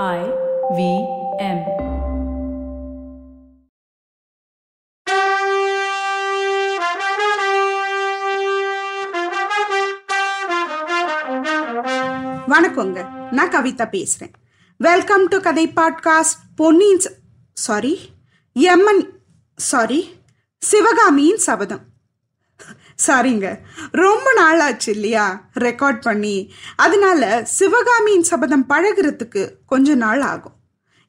I V M. வணக்கங்க. நான் கவிதா பேசுறேன். வெல்கம் டு கதை பாட்காஸ்ட் பொன்னியின் சாரி எம்மன் சாரி சிவகாமியின் சபதம். சாரிங்க. ரொம்ப நாள் ஆச்சு இல்லையா? ரெக்கார்ட் பண்ணி. அதனால சிவகாமியின் சபதம் பழகுறதுக்கு கொஞ்ச நாள் ஆகும்.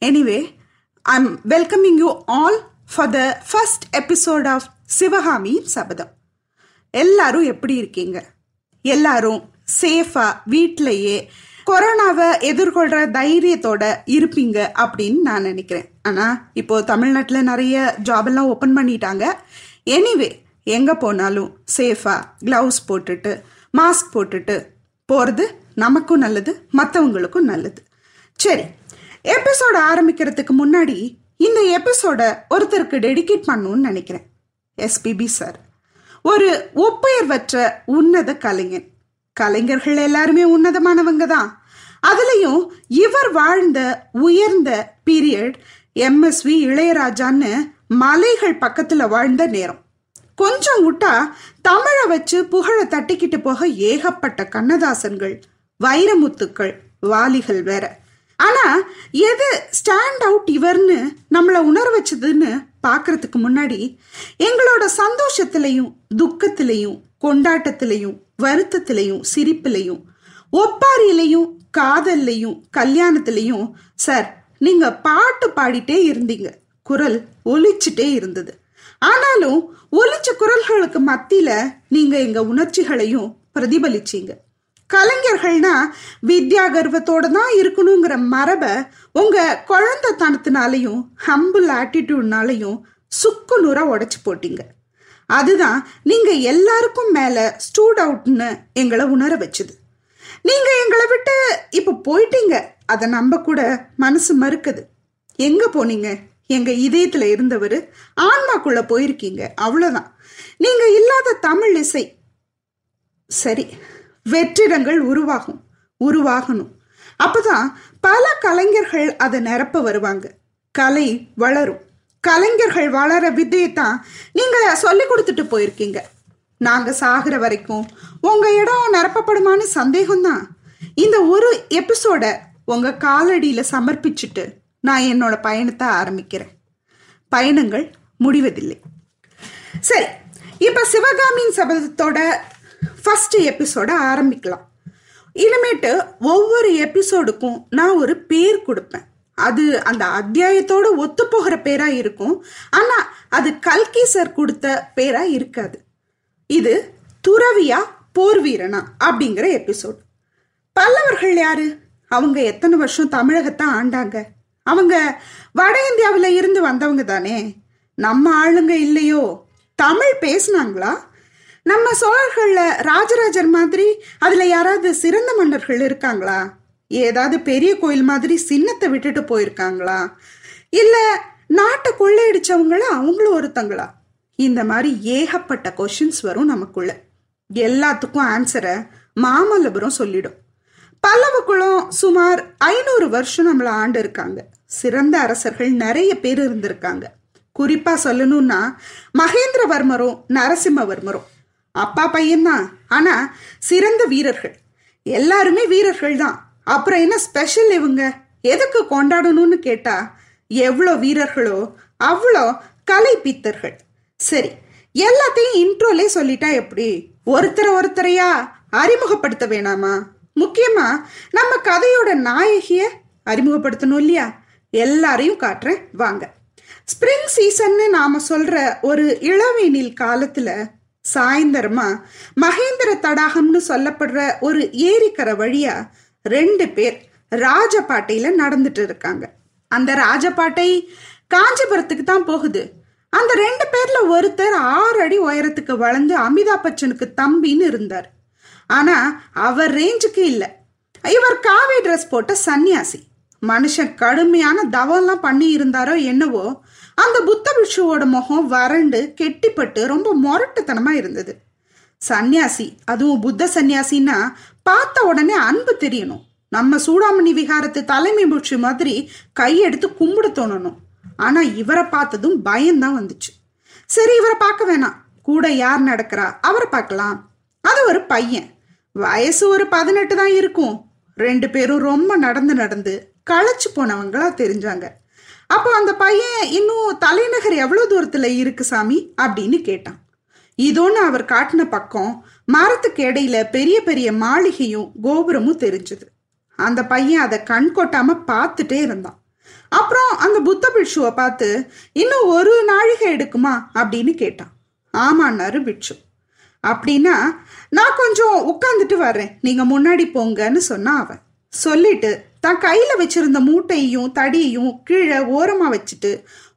Anyway I am welcoming you all for the first episode of சிவகாமியின் சபதம். எல்லாரும் எப்படி இருக்கீங்க? எல்லாரும் சேஃபா வீட்டிலேயே கொரோனாவை எதிர்கொள்ற தைரியத்தோட இருப்பீங்க அப்படின்னு நான் நினைக்கிறேன். ஆனா இப்போ தமிழ்நாட்டில் நிறைய ஜாப் எல்லாம் ஓப்பன் பண்ணிட்டாங்க. எனிவே எங்கே போனாலும் சேஃபாக க்ளவுஸ் போட்டுட்டு மாஸ்க் போட்டுட்டு போகிறது நமக்கும் நல்லது மற்றவங்களுக்கும் நல்லது. சரி எபிசோட ஆரம்பிக்கிறதுக்கு முன்னாடி இந்த எபிசோடை ஒருத்தருக்கு டெடிகேட் பண்ணணும்னு நினைக்கிறேன். எஸ்பிபி சார் ஒரு ஒப்புயர்வற்ற உன்னத கலைஞன். கலைஞர்கள் எல்லாருமே உன்னதமானவங்க தான். அதுலேயும் இவர் வாழ்ந்த உயர்ந்த பீரியட் எம்எஸ்வி இளையராஜான்னு மலைகள் பக்கத்தில் வாழ்ந்த நேரம். கொஞ்சம் விட்டா தமிழை வச்சு புகழ தட்டிக்கிட்டு போக ஏகப்பட்ட கண்ணதாசன்கள் வைரமுத்துக்கள் வாலிகள் வேற. ஆனா எது ஸ்டாண்ட் அவுட் இவர்னு நம்மளை உணர வச்சதுன்னு பார்க்கறதுக்கு முன்னாடி எங்களோட சந்தோஷத்திலையும் துக்கத்திலையும் கொண்டாட்டத்திலையும் வருத்தத்திலையும் சிரிப்பிலையும் ஒப்பாரியிலையும் காதல்லையும் கல்யாணத்திலையும் சார் நீங்க பாட்டு பாடிட்டே இருந்தீங்க. குரல் ஒலிச்சுட்டே இருந்தது. ஆனாலும் ஒலிச்ச குரல்களுக்கு மத்தியில நீங்க எங்க உணர்ச்சிகளையும் பிரதிபலிச்சீங்க. கலைஞர்கள்னா வித்யா கர்வத்தோட தான் இருக்கணுங்கிற மரபை உங்க குழந்தைத்தனத்தினாலையும் ஹம்பிள் ஆட்டிடியூட்னாலையும் சுக்கு நூறாக உடைச்சு போட்டீங்க. அதுதான் நீங்க எல்லாருக்கும் மேல ஸ்டூட் அவுட்னு எங்களை உணர வச்சுது. நீங்க எங்களை விட்டு இப்ப போயிட்டீங்க. அதை நம்ப கூட மனசு மறுக்குது. எங்க போனீங்க? எங்க இதயத்துல இருந்தவர் ஆன்மாக்குள்ள போயிருக்கீங்க. அவ்வளவுதான். நீங்க இல்லாத தமிழ் இசை. சரி வெற்றிடங்கள் உருவாகும் உருவாகணும். அப்பதான் பல கலைஞர்கள் அதை நிரப்ப வருவாங்க. கலை வளரும். கலைஞர்கள் வளர வித்தையை நீங்க சொல்லி கொடுத்துட்டு போயிருக்கீங்க. நாங்க சாகிற வரைக்கும் உங்க இடம் நிரப்பப்படுமான்னு சந்தேகம்தான். இந்த ஒரு எபிசோட உங்க காலடியில சமர்ப்பிச்சுட்டு நான் என்னோட பயணத்தை ஆரம்பிக்கிறேன். பயணங்கள் முடிவதில்லை. சரி இப்ப சிவகாமியின் சபதத்தோட ஃபஸ்ட்டு எபிசோட ஆரம்பிக்கலாம். இனிமேட்டு ஒவ்வொரு எபிசோடுக்கும் நான் ஒரு பேர் கொடுப்பேன். அது அந்த அத்தியாயத்தோட ஒத்து போகிற பேரா இருக்கும். ஆனா அது கல்கி சார் கொடுத்த பேரா இருக்காது. இது துறவியா போர் வீரனா அப்படிங்கிற எபிசோட் பல்லவர்கள் யாரு? அவங்க எத்தனை வருஷம் தமிழகத்தை ஆண்டாங்க? அவங்க வட இந்தியாவில் இருந்து வந்தவங்க தானே? நம்ம ஆளுங்க இல்லையோ? தமிழ் பேசுனாங்களா? நம்ம சோழர்கள்ல ராஜராஜர் மாதிரி அதுல யாராவது சிறந்த மன்னர்கள் இருக்காங்களா? ஏதாவது பெரிய கோயில் மாதிரி சின்னத்தை விட்டுட்டு போயிருக்காங்களா? இல்ல நாட்டை கொள்ளையடிச்சவங்கள அவங்களும் ஒருத்தங்களா? இந்த மாதிரி ஏகப்பட்ட கொஷின்ஸ் வரும் நமக்குள்ள. எல்லாத்துக்கும் ஆன்சரை மாமல்லபுரம் சொல்லிடும். பல்லவ குளம் சுமார் ஐநூறு வருஷம் நம்மளை ஆண்டு இருக்காங்க சிறந்த அரசர்கள் நிறைய பேர் இருந்திருக்காங்க. குறிப்பா சொல்லணும்னா மகேந்திரவர்மரும் நரசிம்மவர்மரும். அப்பா பையன்தான். ஆனா சிறந்த வீரர்கள். எல்லாருமே வீரர்கள் தான். அப்புறம் என்ன ஸ்பெஷல் இவங்க? எதுக்கு கொண்டாடணும்னு கேட்டா எவ்வளோ வீரர்களோ அவ்வளோ கலை பித்தர்கள் சரி எல்லாத்தையும் இன்ட்ரோலே சொல்லிட்டா எப்படி? ஒருத்தரை ஒருத்தரையா அறிமுகப்படுத்த வேணாமா? முக்கியமா நம்ம கதையோட நாயகிய அறிமுகப்படுத்தணும் இல்லையா? எல்லாரையும் காட்டுறேன். வாங்க. ஸ்ப்ரிங் சீசன்னு நாம சொல்ற ஒரு இளவேனில் காலத்துல சாயந்தரமா மகேந்திர தடாகம்னு சொல்லப்படுற ஒரு ஏரிக்கரை வழியா ரெண்டு பேர் ராஜபாட்டையில நடந்துட்டு இருக்காங்க. அந்த ராஜபாட்டை காஞ்சிபுரத்துக்கு தான் போகுது. அந்த ரெண்டு பேர்ல ஒருத்தர் ஆறு அடி உயரத்துக்கு வளர்ந்து அமிதாப் பச்சனுக்கு தம்பின்னு இருந்தார். ஆனா அவர் ரேஞ்சுக்கு இல்லை. இவர் காவி ட்ரெஸ் போட்ட சன்னியாசி. மனுஷன் கடுமையான தவம்லாம் பண்ணி இருந்தாரோ என்னவோ அந்த புத்த பிஷுவோட முகம் வறண்டு கெட்டிப்பட்டு ரொம்ப முரட்டுத்தனமா இருந்தது. சன்னியாசி அதுவும் புத்த சன்னியாசின்னா பார்த்த உடனே அன்பு தெரியணும். நம்ம சூடாமணி விகாரத்து தலைமை பூச்சி மாதிரி கையெடுத்து கும்பிட தோணணும். ஆனா இவரை பார்த்ததும் பயம்தான் வந்துச்சு. சரி இவரை பார்க்க வேணாம். கூட யார் நடக்கிறா? அவரை பார்க்கலாம். அது ஒரு பையன். வயசு ஒரு பதினெட்டு தான் இருக்கும். ரெண்டு பேரும் ரொம்ப நடந்து நடந்து களைச்சு போனவங்களா தெரிஞ்சாங்க. அப்போ அந்த பையன் இன்னும் தலைநகர் எவ்வளோ தூரத்தில் இருக்கு சாமி? அப்படின்னு கேட்டான். இதோன்னு அவர் காட்டின பக்கம் மரத்துக்கு இடையில பெரிய பெரிய மாளிகையும் கோபுரமும் தெரிஞ்சது. அந்த பையன் அதை கண் கொட்டாம பார்த்துட்டே இருந்தான். அப்புறம் அந்த புத்த பிட்சுவை பார்த்து இன்னும் ஒரு நாழிகை எடுக்குமா? அப்படின்னு கேட்டான். ஆமான்னாரு பிட்சு அப்படின்னா நான் கொஞ்சம் உட்காந்துட்டு வர்றேன். நீங்க முன்னாடி போங்கன்னு சொன்னா அவன். சொல்லிட்டு தான் கையில வச்சிருந்த மூட்டையும் தடியையும் கீழே ஓரமா வச்சுட்டு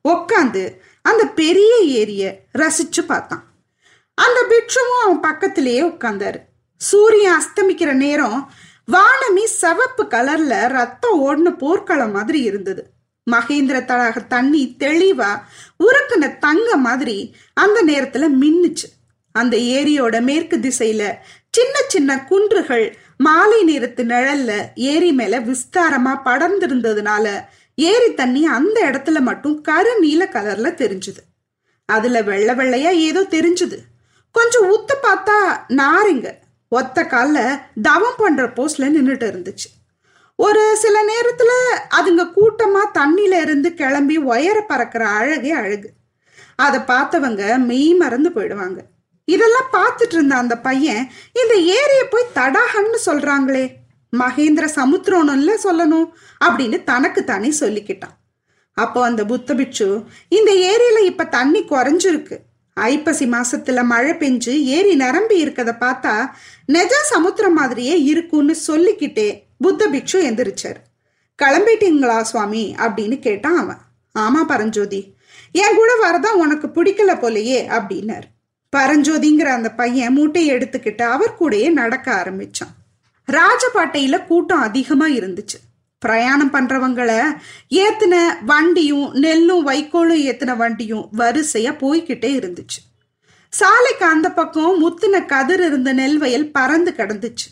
உக்காந்து அந்த பெரிய ஏரிய ரசிச்சு பார்த்தான். அந்த பிட்சுவும் அவன் பக்கத்திலேயே உட்கார்ந்தாரு. சூரியன் அஸ்தமிக்கிற நேரம் வானமி சிவப்பு கலர்ல ரத்தம் ஓடின போர்க்களம் மாதிரி இருந்தது. மகேந்திர தடாக தண்ணி தெளிவா உருக்குன தங்க மாதிரி அந்த நேரத்துல மின்னுச்சு. அந்த ஏரியோட மேற்கு திசையில சின்ன சின்ன குன்றுகள் மாலை நேரத்து நிழல்ல ஏரி மேல விஸ்தாரமா படர்ந்திருந்ததுனால ஏரி தண்ணி அந்த இடத்துல மட்டும் கரு நீல கலர்ல தெரிஞ்சுது. அதுல வெள்ளை வெள்ளையா ஏதோ தெரிஞ்சுது. கொஞ்சம் உத்து பார்த்தா நாரிங்க. ஒத்த காலில் தவம் பண்ற போஸ்ட்ல நின்றுட்டு இருந்துச்சு. ஒரு சில நேரத்துல அதுங்க கூட்டமா தண்ணியில இருந்து கிளம்பி உயர பறக்கிற அழகே அழகு. அதை பார்த்தவங்க மெய் மறந்து போயிடுவாங்க. இதெல்லாம் பார்த்துட்டு இருந்த அந்த பையன் இந்த ஏரிய போய் தடாகன்னு சொல்றாங்களே மகேந்திர சமுத்திரம்ல சொல்லணும் அப்படின்னு தனக்கு தானே சொல்லிக்கிட்டான். அப்போ அந்த புத்த பிட்சு இந்த ஏரியில இப்ப தண்ணி குறைஞ்சிருக்கு. ஐப்பசி மாசத்துல மழை பெஞ்சு ஏரி நிரம்பி இருக்கத பார்த்தா நெஜ சமுத்திரம் மாதிரியே இருக்கும்னு சொல்லிக்கிட்டே புத்த பிக்ஷு எந்திரிச்சார். கிளம்பிட்டீங்களா சுவாமி? அப்படின்னு கேட்டான் அவன். ஆமா பரஞ்சோதி என் கூட வரதான் உனக்கு பிடிக்கல போலையே அப்படின்னாரு. பரஞ்சோதிங்கிற அந்த பையன் மூட்டையை எடுத்துக்கிட்டு அவர் கூடயே நடக்க ஆரம்பிச்சான். ராஜபாட்டையில கூட்டம் அதிகமா இருந்துச்சு. பிரயாணம் பண்றவங்களை ஏத்தின வண்டியும் நெல்லும் வைக்கோலும் ஏத்தின வண்டியும் வரிசையா போய்கிட்டே இருந்துச்சு. சாலைக்கு அந்த பக்கம் முத்தின கதிர் இருந்த நெல் வயல் பறந்து கிடந்துச்சு.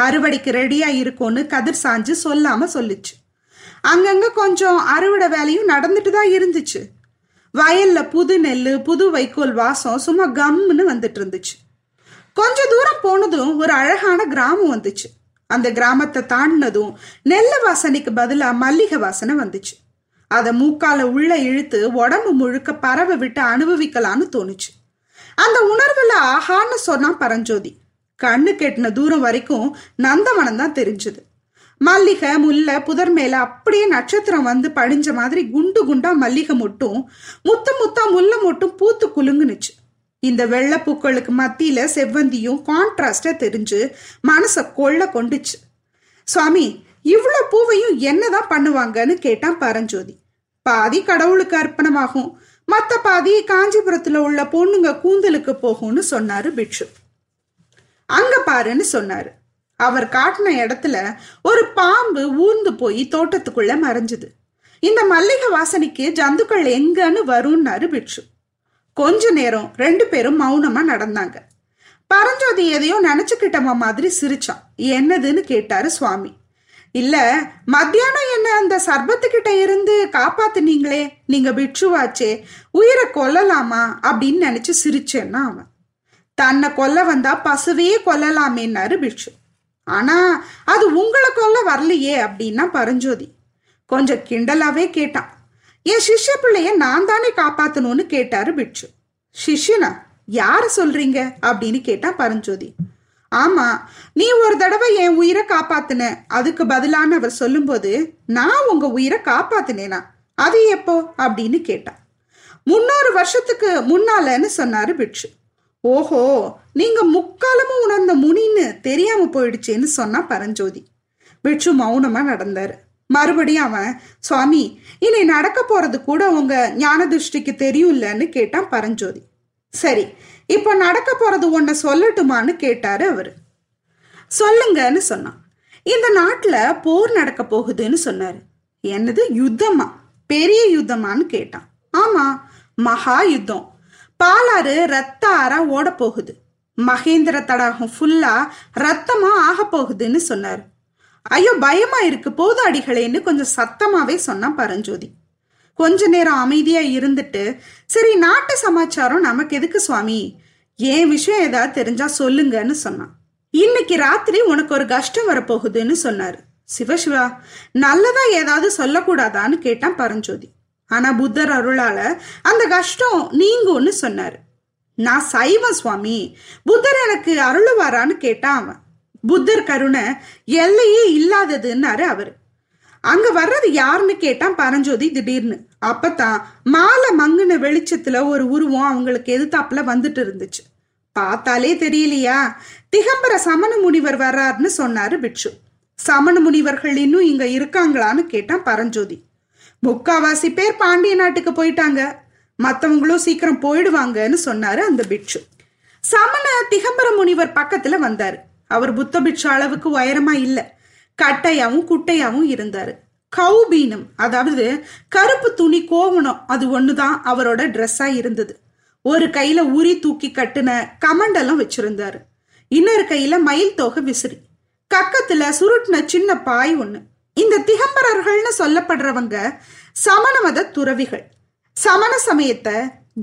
அறுவடைக்கு ரெடியா இருக்கும்னு கதிர் சாஞ்சு சொல்லாம சொல்லுச்சு. அங்கங்க கொஞ்சம் அறுவடை வேலையும் நடந்துட்டு தான் இருந்துச்சு. வயல்ல புது நெல் புது வைக்கோல் வாசம் சும்மா கம்முன்னு வந்துட்டு இருந்துச்சு கொஞ்ச தூரம் போனதும் ஒரு அழகான கிராமம் வந்துச்சு. அந்த கிராமத்தை தாண்டினதும் நெல்ல வாசனைக்கு பதிலா மல்லிகை வாசனை வந்துச்சு. அதை மூக்கால உள்ள இழுத்து உடம்பு முழுக்க பறவை விட்டு அனுபவிக்கலான்னு தோணுச்சு. அந்த உணர்வுல ஆஹான்னு சொன்னான் பரஞ்சோதி. கண்ணு கெட்டின தூரம் வரைக்கும் நந்தவனம் தான் தெரிஞ்சது. மல்லிகை முல்லை புதர் மேல அப்படியே நட்சத்திரம் வந்து படிஞ்ச மாதிரி குண்டு குண்டா மல்லிகை மொட்டும் முத்த முத்தா முல்லை மொட்டும் பூத்து குலுங்குனுச்சு. இந்த வெள்ளை பூக்களுக்கு மத்தியில செவ்வந்தியும் கான்ட்ராஸ்டா தெரிஞ்சு மனச கொள்ள கொண்டுச்சு. சுவாமி இவ்வளோ பூவையும் என்னதான் பண்ணுவாங்கன்னு கேட்டான் பரஞ்சோதி. பாதி கடவுளுக்கு அர்ப்பணமாகும். மற்ற பாதி காஞ்சிபுரத்துல உள்ள பொண்ணுங்க கூந்தலுக்கு போகும்னு சொன்னாரு பிட்சு அங்க பாருன்னு சொன்னாரு. அவர் காட்டின இடத்துல ஒரு பாம்பு ஊர்ந்து போய் தோட்டத்துக்குள்ள மறைஞ்சுது. இந்த மல்லிகை வாசனைக்கு ஜந்துக்கள் எங்கன்னு வரும்னாரு பிட்சு கொஞ்ச நேரம் ரெண்டு பேரும் மௌனமா நடந்தாங்க. பரஞ்சோதி எதையோ நினைச்சுக்கிட்டவ மாதிரி சிரிச்சான். என்னதுன்னு கேட்டாரு சுவாமி. இல்ல மத்தியானம் என்ன அந்த சர்பத்துக்கிட்ட இருந்து காப்பாத்துனீங்களே நீங்க பிட்சுவாச்சே உயிரை கொல்லலாமா அப்படின்னு நினைச்சு சிரிச்சேன்னா அவன். தன்னை கொல்ல வந்தா பசுவே கொல்லலாமேன்னாரு பிட்சு ஆனா அது உங்களை கொல்ல வரலையே அப்படின்னா பரஞ்சோதி. கொஞ்சம் கிண்டலாவே கேட்டான். என் சிஷ்ய பிள்ளைய நான் தானே காப்பாத்தணும்னு கேட்டாரு பிட்சு. சிஷ்யனா யார சொல்றீங்க? அப்படின்னு கேட்டான் பரஞ்சோதி. ஆமா நீ ஒரு தடவை என் உயிரை காப்பாத்தின. அதுக்கு பதிலான அவர் சொல்லும்போது நான் உங்க உயிரை காப்பாத்தினேனா? அது எப்போ? அப்படின்னு கேட்டான் முன்னூறு வருஷத்துக்கு முன்னாலன்னு சொன்னாரு பிட்சு. ஓஹோ நீங்க முக்காலமும் உணர்ந்த முனின்னு தெரியாம போயிடுச்சேன்னு சொன்னா பரஞ்சோதி. விட்சு மௌனமா நடந்தாரு. மறுபடியும் அவன் சுவாமி இனி நடக்க போறது கூட உங்க ஞான திருஷ்டிக்கு தெரியும்லன்னு கேட்டான் பரஞ்சோதி. சரி இப்போ நடக்க போறது ஒன்ன சொல்லட்டுமான்னு கேட்டாரு அவரு. சொல்லுங்கன்னு சொன்னான். இந்த நாட்டுல போர் நடக்க போகுதுன்னு சொன்னாரு. என்னது யுத்தமா? பெரிய யுத்தமான்னு கேட்டான். ஆமா மகா யுத்தம். பாலாறு ரத்த ஆறா ஓட போகுது மகேந்திர தடாகம் ஃபுல்லா ரத்தமா ஆக போகுதுன்னு சொன்னார். ஐயோ பயமா இருக்கு. போதாடிகளேன்னு கொஞ்சம் சத்தமாவே சொன்னான் பரஞ்சோதி. கொஞ்ச நேரம் அமைதியா இருந்துட்டு சரி நாட்டு சமாச்சாரம் நமக்கு எதுக்கு சுவாமி? ஏன் விஷயம் ஏதாவது தெரிஞ்சா சொல்லுங்கன்னு சொன்னான். இன்னைக்கு ராத்திரி உனக்கு ஒரு கஷ்டம் வரப்போகுதுன்னு சொன்னாரு. சிவசிவா நல்லதா ஏதாவது சொல்லக்கூடாதான்னு கேட்டான் பரஞ்சோதி. ஆனா புத்தர் அருளால அந்த கஷ்டம் நீங்கும்னு சொன்னாரு. நான் சைவம் சுவாமி புத்தர் எனக்கு அருளுவாரான்னு கேட்டான் அவன் புத்தர் கருணை எல்லையே இல்லாததுன்னாரு அவரு. அங்க வர்றது யாருன்னு கேட்டான் பரஞ்சோதி திடீர்னு. அப்பதான் மாலை மங்குன வெளிச்சத்துல ஒரு உருவம் அவங்களுக்கு எதிர்த்தாப்புல வந்துட்டு இருந்துச்சு. பார்த்தாலே தெரியலையா? திகம்பர சமண முனிவர் வர்றாருன்னு சொன்னாரு பிட்சு சமண முனிவர்கள் இன்னும் இங்க இருக்காங்களான்னு கேட்டான் பரஞ்சோதி. முக்காவாசி பேர் பாண்டிய நாட்டுக்கு போயிட்டாங்க. மத்தவங்களும் சீக்கிரம் போயிடுவாங்கன்னு சொன்னாரு அந்த பிட்சு. சமண திகம்பர முனிவர் பக்கத்துல வந்தாரு. அவர் புத்த பிட்சு அளவுக்கு உயரமா இல்ல. கட்டையாவும் குட்டையாவும் இருந்தாரு. கௌபீனம் அதாவது கருப்பு துணி கோவணம் அது ஒண்ணுதான் அவரோட ட்ரெஸ்ஸா இருந்தது. ஒரு கையில உரி தூக்கி கட்டுன கமண்டலம் வச்சிருந்தாரு. இன்னொரு கையில மயில் தோகை விசிறி. கக்கத்துல சுருட்டின சின்ன பாய் ஒண்ணு. இந்த திகம்பரர்கள்னு சொல்லப்படுறவங்க சமண மத துறவிகள். சமண சமயத்தை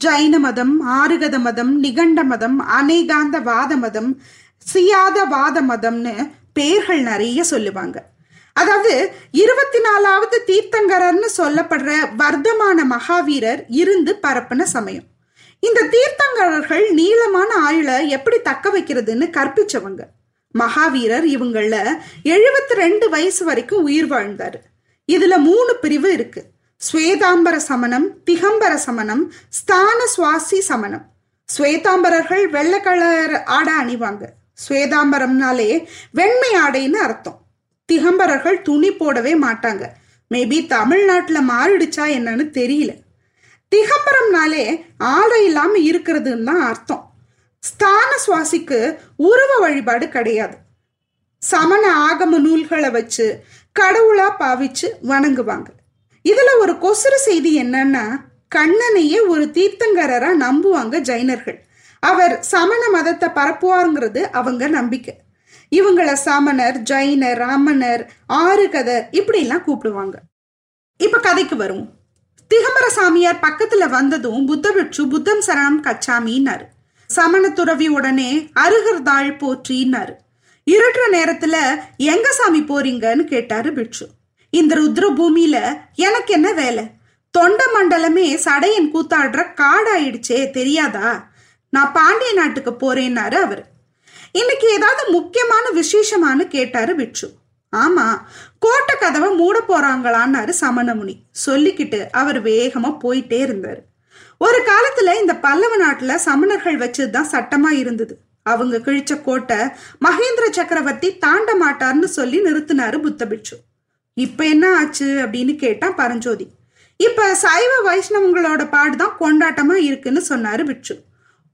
ஜைன மதம் ஆறுகத மதம் நிகண்ட மதம் அநேகாந்த வாத மதம் சியாத வாத மதம்னு பேர்கள் நிறைய சொல்லுவாங்க. அதாவது இருபத்தி நாலாவது தீர்த்தங்கரர்னு சொல்லப்படுற வர்த்தமான மகாவீரர் இருந்து பரப்பின சமயம். இந்த தீர்த்தங்கரர்கள் நீளமான ஆயுளை எப்படி தக்க வைக்கிறதுன்னு கற்பிச்சவங்க. மகாவீரர் இவங்கள எழுபத்தி ரெண்டு வயசு வரைக்கும் உயிர் வாழ்ந்தார். இதுல மூணு பிரிவு இருக்கு. ஸ்வேதாம்பர சமணம் திகம்பர சமணம் ஸ்தான சுவாசி சமணம். ஸ்வேதாம்பரர்கள் வெள்ளை கலர் ஆடை அணிவாங்க. ஸ்வேதாம்பரம்னாலே வெண்மை ஆடைன்னு அர்த்தம். திகம்பரர்கள் துணி போடவே மாட்டாங்க. மேபி தமிழ்நாட்டில் மாறிடுச்சா என்னன்னு தெரியல. திகம்பரம்னாலே ஆடை இல்லாம இருக்கிறதுன்னு தான் அர்த்தம். ஸ்தான சுவாசிக்கு உருவ வழிபாடு கிடையாது. சமண ஆகம நூல்களை வச்சு கடவுளா பாவிச்சு வணங்குவாங்க. இதுல ஒரு கொசுறு செய்தி என்னன்னா கண்ணனையே ஒரு தீர்த்தங்கரரா நம்புவாங்க ஜைனர்கள். அவர் சமண மதத்தை பரப்புவாருங்கிறது அவங்க நம்பிக்கை. இவங்கள சமணர் ஜைனர் ராமணர் ஆறுகதர் இப்படிலாம் கூப்பிடுவாங்க. இப்ப கதைக்கு வருவோம். திகம்பர சாமியார் பக்கத்துல வந்ததும் புத்த பிட்சு புத்தம் சரணம் கச்சாமின்னாரு. சமண துறவி உடனே அருகர்தாள் போற்றினார். இருட்டுற நேரத்துல எங்க சாமி போறீங்கன்னு கேட்டாரு பிட்சு இந்த ருத்ர பூமியில எனக்கு என்ன வேலை? தொண்ட மண்டலமே சடையன் கூத்தாடுற காடாயிடுச்சே தெரியாதா? நான் பாண்டிய நாட்டுக்கு போறேன்னாரு அவர். இன்னைக்கு ஏதாவது முக்கியமான விசேஷமானு கேட்டாரு பிட்சு ஆமா கோட்டை கதவை மூட போறாங்களான்னாரு சமணமுனி. சொல்லிக்கிட்டு அவர் வேகமா போயிட்டே இருந்தாரு. ஒரு காலத்துல இந்த பல்லவ நாட்டுல சமணர்கள் வச்சதுதான் சட்டமா இருந்தது. அவங்க கிழிச்ச கோட்டை மகேந்திர சக்கரவர்த்தி தாண்ட மாட்டார்னு சொல்லி நிறுத்தினாரு புத்த பிட்சு இப்ப என்ன ஆச்சு அப்படின்னு கேட்டான் பரஞ்சோதி. இப்ப சைவ வைஷ்ணவங்களோட பாடுதான் கொண்டாட்டமா இருக்குன்னு சொன்னாரு பிட்சு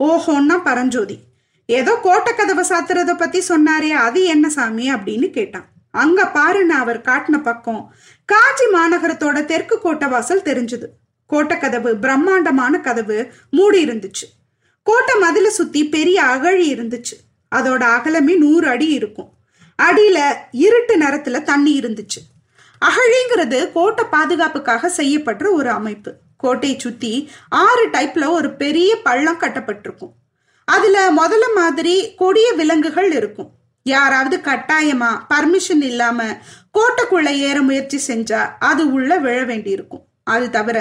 ஓஹோன்னா பரஞ்சோதி. ஏதோ கோட்டை கதவை சாத்துறத பத்தி சொன்னாரே அது என்ன சாமி அப்படின்னு கேட்டான். அங்க பாருன்னு அவர் காட்டின பக்கம் காஞ்சி மாநகரத்தோட தெற்கு கோட்டை வாசல் தெரிஞ்சது. கோட்டை கதவு பிரம்மாண்டமான கதவு மூடி இருந்துச்சு. கோட்டை மதில சுத்தி பெரிய அகழி இருந்துச்சு. அதோட அகலமே நூறு அடி இருக்கும். அடியில இருட்டு நேரத்துல தண்ணி இருந்துச்சு. அகழிங்கிறது கோட்டை பாதுகாப்புக்காக செய்யப்படுற ஒரு அமைப்பு. கோட்டையை சுத்தி ஆறு டைப்ல ஒரு பெரிய பள்ளம் கட்டப்பட்டிருக்கும். அதுல முதல்ல மாதிரி கொடிய விலங்குகள் இருக்கும். யாராவது கட்டாயமா பர்மிஷன் இல்லாம கோட்டைக்குள்ள ஏற முயற்சி செஞ்சா அது உள்ள விழ வேண்டி இருக்கும் அது தவிர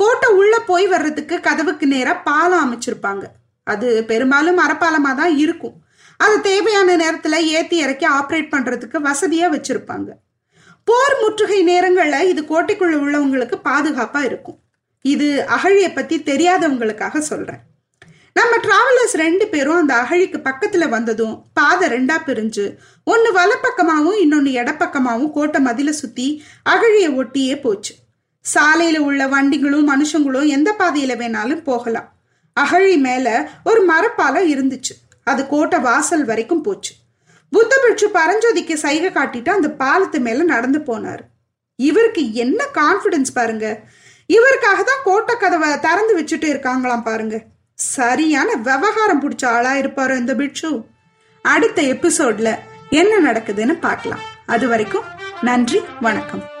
கோட்டை உள்ள போய் வர்றதுக்கு கதவுக்கு நேராக பாலம் அமைச்சிருப்பாங்க. அது பெரும்பாலும் மரப்பாலமாக தான் இருக்கும். அது தேவையான நேரத்தில் ஏற்றி இறக்கி ஆப்ரேட் பண்ணுறதுக்கு வசதியாக வச்சுருப்பாங்க. போர் முற்றுகை நேரங்களில் இது கோட்டைக்குள்ள உள்ளவங்களுக்கு பாதுகாப்பாக இருக்கும். இது அகழியை பற்றி தெரியாதவங்களுக்காக சொல்கிறேன் நம்ம டிராவலர்ஸ் ரெண்டு பேரும் அந்த அகழிக்கு பக்கத்தில் வந்ததும் பாதை ரெண்டா பிரிஞ்சு ஒன்று வலப்பக்கமாகவும் இன்னொன்று இடப்பக்கமாகவும் கோட்டை மதில சுற்றி அகழியை ஒட்டியே போச்சு. சாலையில உள்ள வண்டிகளும் மனுஷங்களும் எந்த பாதையில வேணாலும் போகலாம். அகழி மேல ஒரு மரப்பாலம் இருந்துச்சு. அது கோட்டை வாசல் வரைக்கும் போச்சு. புத்த பிட்சு பரஞ்சோதிக்கு சைகை காட்டிட்டு அந்த பாலத்து மேல நடந்து போனார். இவருக்கு என்ன கான்பிடன்ஸ் பாருங்க. இவருக்காக தான் கோட்டை கதவை திறந்து வச்சுட்டு இருக்காங்களாம் பாருங்க. சரியான விவகாரம் பிடிச்ச ஆளா இருப்பாரோ இந்த பிட்சு அடுத்த எபிசோட்ல என்ன நடக்குதுன்னு பார்க்கலாம். அது வரைக்கும் நன்றி வணக்கம்.